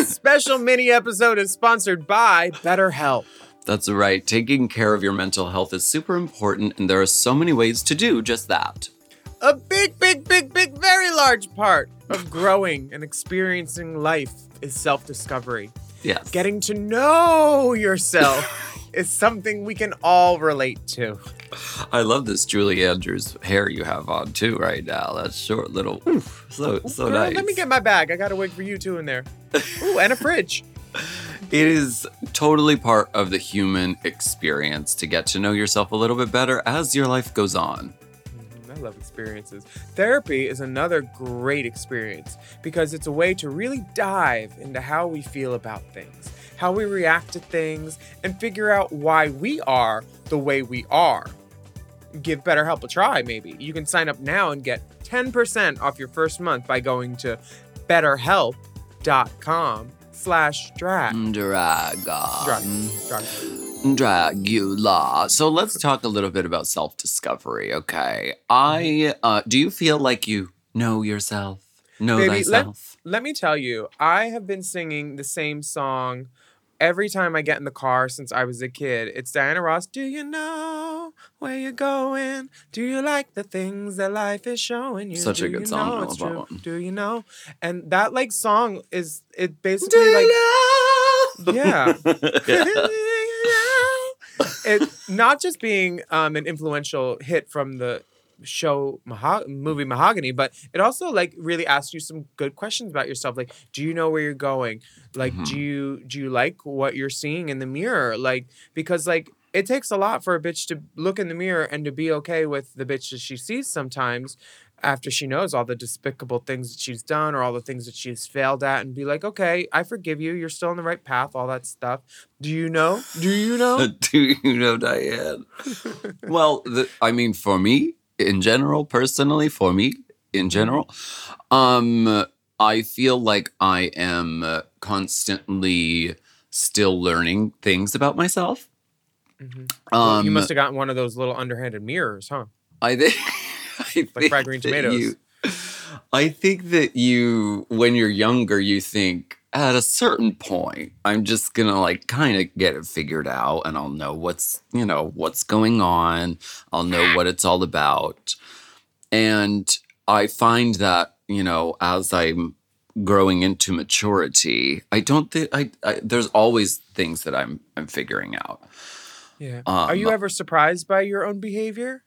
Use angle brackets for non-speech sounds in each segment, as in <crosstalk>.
This <laughs> special mini episode is sponsored by BetterHelp. That's right. Taking care of your mental health is super important, and there are so many ways to do just that. A big, big, big, big, very large part of growing and experiencing life is self discovery. Yes. Getting to know yourself <laughs> is something we can all relate to. I love this Julie Andrews hair you have on too right now. That short little, hmm. oof, so so Girl, nice. Let me get my bag. I got a wig for you too in there. Ooh, and a <laughs> fridge. It is totally part of the human experience to get to know yourself a little bit better as your life goes on. Mm, I love experiences. Therapy is another great experience because it's a way to really dive into how we feel about things, how we react to things, and figure out why we are the way we are. Give BetterHelp a try, maybe. You can sign up now and get 10% off your first month by going to betterhelp.com slash drag. Drag. Drag. Dragula. So let's talk a little bit about self discovery, okay? I, uh, do you feel like you know yourself? Know Baby, thyself? Let me tell you, I have been singing the same song every time I get in the car since I was a kid. It's Diana Ross. Do you know where you're going? Do you like the things that life is showing you? Such a good you song. know it's that true? one. Do you know? And that like song is it basically like yeah. <laughs> <laughs> it not just being um, an influential hit from the show Maho- movie Mahogany, but it also like really asks you some good questions about yourself. Like, do you know where you're going? Like, Mhm. do you do you like what you're seeing in the mirror? Like, because like it takes a lot for a bitch to look in the mirror and to be okay with the bitch that she sees sometimes after she knows all the despicable things that she's done or all the things that she's failed at and be like, okay, I forgive you. You're still on the right path, all that stuff. Do you know? Do you know? <laughs> Do you know Diane? <laughs> well, the, I mean, for me, in general, personally, for me, in general, um, I feel like I am constantly still learning things about myself. Mhm. Um, Well, you must have gotten one of those little underhanded mirrors, huh? I <laughs> think, I think fried green tomatoes. you- I think that you, when you're younger, you think at a certain point, I'm just gonna like kind of get it figured out, and I'll know what's you know what's going on. I'll know what it's all about, and I find that you know as I'm growing into maturity, I don't think I, I there's always things that I'm I'm figuring out. Yeah. Are you Um, ever surprised by your own behavior?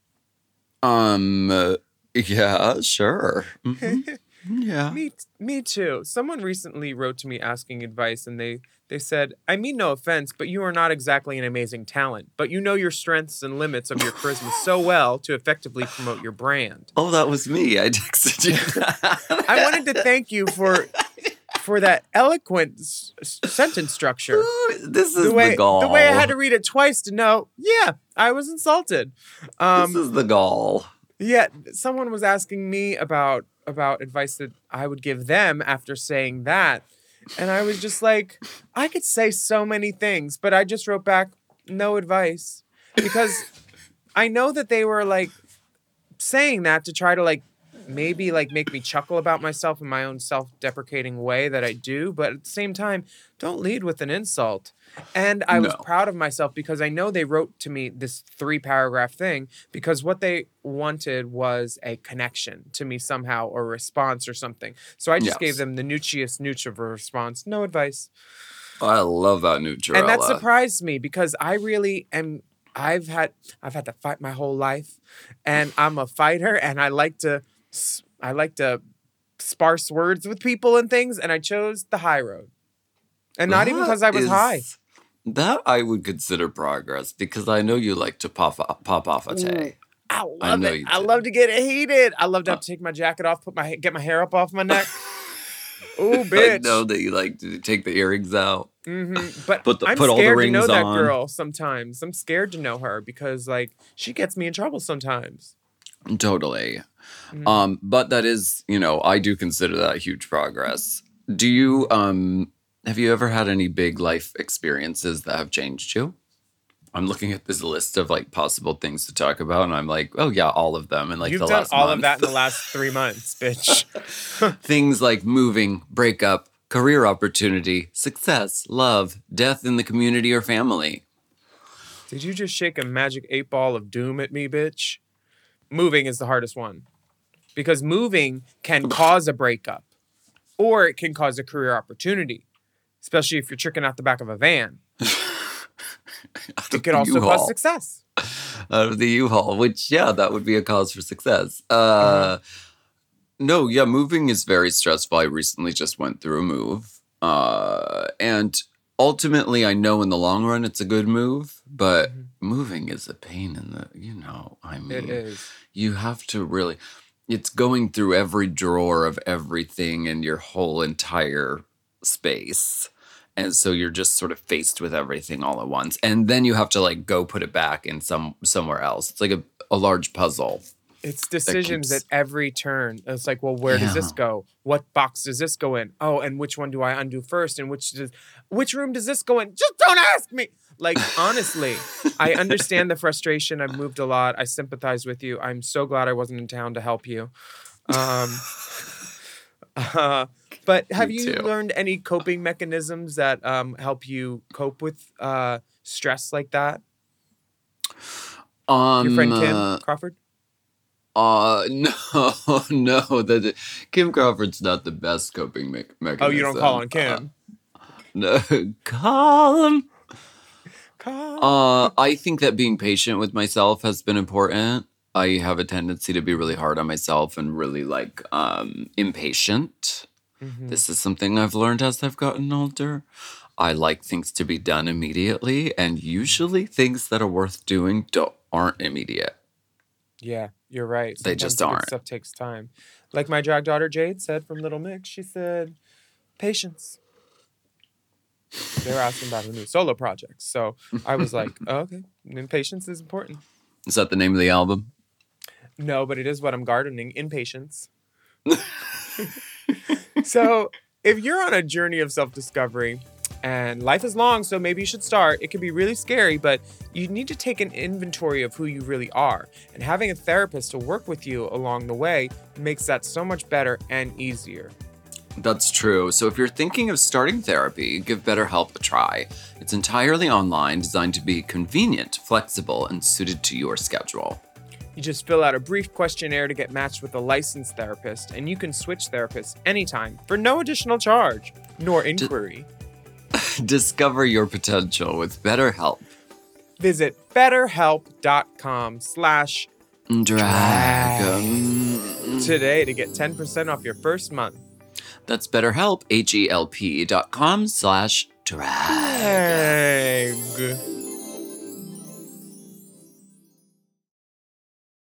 Um. uh, yeah. Sure. <laughs> Mhm. Yeah. Me, me too. Someone recently wrote to me asking advice, and they they said, "I mean no offense, but you are not exactly an amazing talent, but you know your strengths and limits of your charisma <laughs> so well to effectively promote your brand." Oh, that was me. I <laughs> texted you. I wanted to thank you for <laughs> for that eloquent s- sentence structure. this is The way the gall. the way I had to read it twice to know, yeah, I was insulted. Um, this is the gall. Yeah, someone was asking me about about advice that I would give them after saying that. And I was just like, I could say so many things, but I just wrote back no advice because I know that they were like saying that to try to like maybe like make me chuckle about myself in my own self-deprecating way that I do, but at the same time, don't lead with an insult. And I was proud of myself because I know they wrote to me this three paragraph thing because what they wanted was a connection to me somehow or response or something. So I just Yes. gave them the noochiest nooch of a response. No advice. Oh, I love that Nutrella. And that surprised me because I really am I've had I've had to fight my whole life and I'm a fighter and I like to I like to sparse words with people and things and I chose the high road. And not even because I was is- high. That I would consider progress because I know you like to pop off, pop off a tay. I I love know it. I love to get heated. I love to have Uh. to take my jacket off, put my get my hair up off my neck. <laughs> Ooh, bitch. I know that you like to take the earrings out. hmm <laughs> But Put the- I'm put all the scared to know rings that girl sometimes. I'm scared to know her because like she gets me in trouble sometimes. Totally. Mhm. Um, but that is, you know, I do consider that huge progress. Do you um have you ever had any big life experiences that have changed you? I'm looking at this list of like possible things to talk about, and I'm like, oh yeah, all of them. And like You've the done last all month. of that in the <laughs> last three months, bitch. <laughs> things like moving, breakup, career opportunity, success, love, death in the community or family. Did you just shake a magic eight ball of doom at me, bitch? Moving is the hardest one because moving can cause a breakup or it can cause a career opportunity, especially if you're tricking out the back of a van. <laughs> It could also cause U-Haul. success. out <laughs> of the U-Haul, which yeah, that would be a cause for success. Uh, no, yeah, moving is very stressful. I recently just went through a move, uh, and ultimately, I know in the long run it's a good move, but Mhm. moving is a pain in the. You know, I mean, It is. you have to really. It's going through every drawer of everything in your whole entire space. And so you're just sort of faced with everything all at once. And then you have to like go put it back in some somewhere else. It's like a, a large puzzle. It's decisions keeps- at every turn. It's like, well, where does this go? What box does this go in? Oh, and which one do I undo first? And which does which room does this go in? Just don't ask me. Like honestly, I understand the frustration. I've moved a lot. I sympathize with you. I'm so glad I wasn't in town to help you. Um, <laughs> uh, but have Me you too. learned any coping mechanisms that um, help you cope with uh, stress like that? Um, Your friend Kim uh, Crawford. Uh, <laughs> no, no. That Kim Crawford's not the best coping me- mechanism. Oh, you don't call on Uh, Kim. no, <laughs> call him. Call- Uh, I think that being patient with myself has been important. I have a tendency to be really hard on myself and really like um impatient. Mhm. This is something I've learned as I've gotten older. I like things to be done immediately, and usually things that are worth doing don't aren't immediate. Yeah, you're right. They just Sometimes aren't. Stuff takes time. Like my drag daughter Jade said from Little Mix, she said, "Patience." They were asking about her new solo projects, so I was like, oh, <laughs> "Okay, then patience is important." Is that the name of the album? No, but it is what I'm gardening. Impatience. <laughs> <laughs> so, if you're on a journey of self-discovery, and life is long, so maybe you should start. It can be really scary, but you need to take an inventory of who you really are. And having a therapist to work with you along the way makes that so much better and easier. That's true. So if you're thinking of starting therapy, give BetterHelp a try. It's entirely online, designed to be convenient, flexible, and suited to your schedule. You just fill out a brief questionnaire to get matched with a licensed therapist, and you can switch therapists anytime for no additional charge nor inquiry. Discover your potential with BetterHelp. Visit betterhelp.com slash Dragon. today to get 10% off your first month. That's BetterHelp, H-E-L-P dot com slash dragon.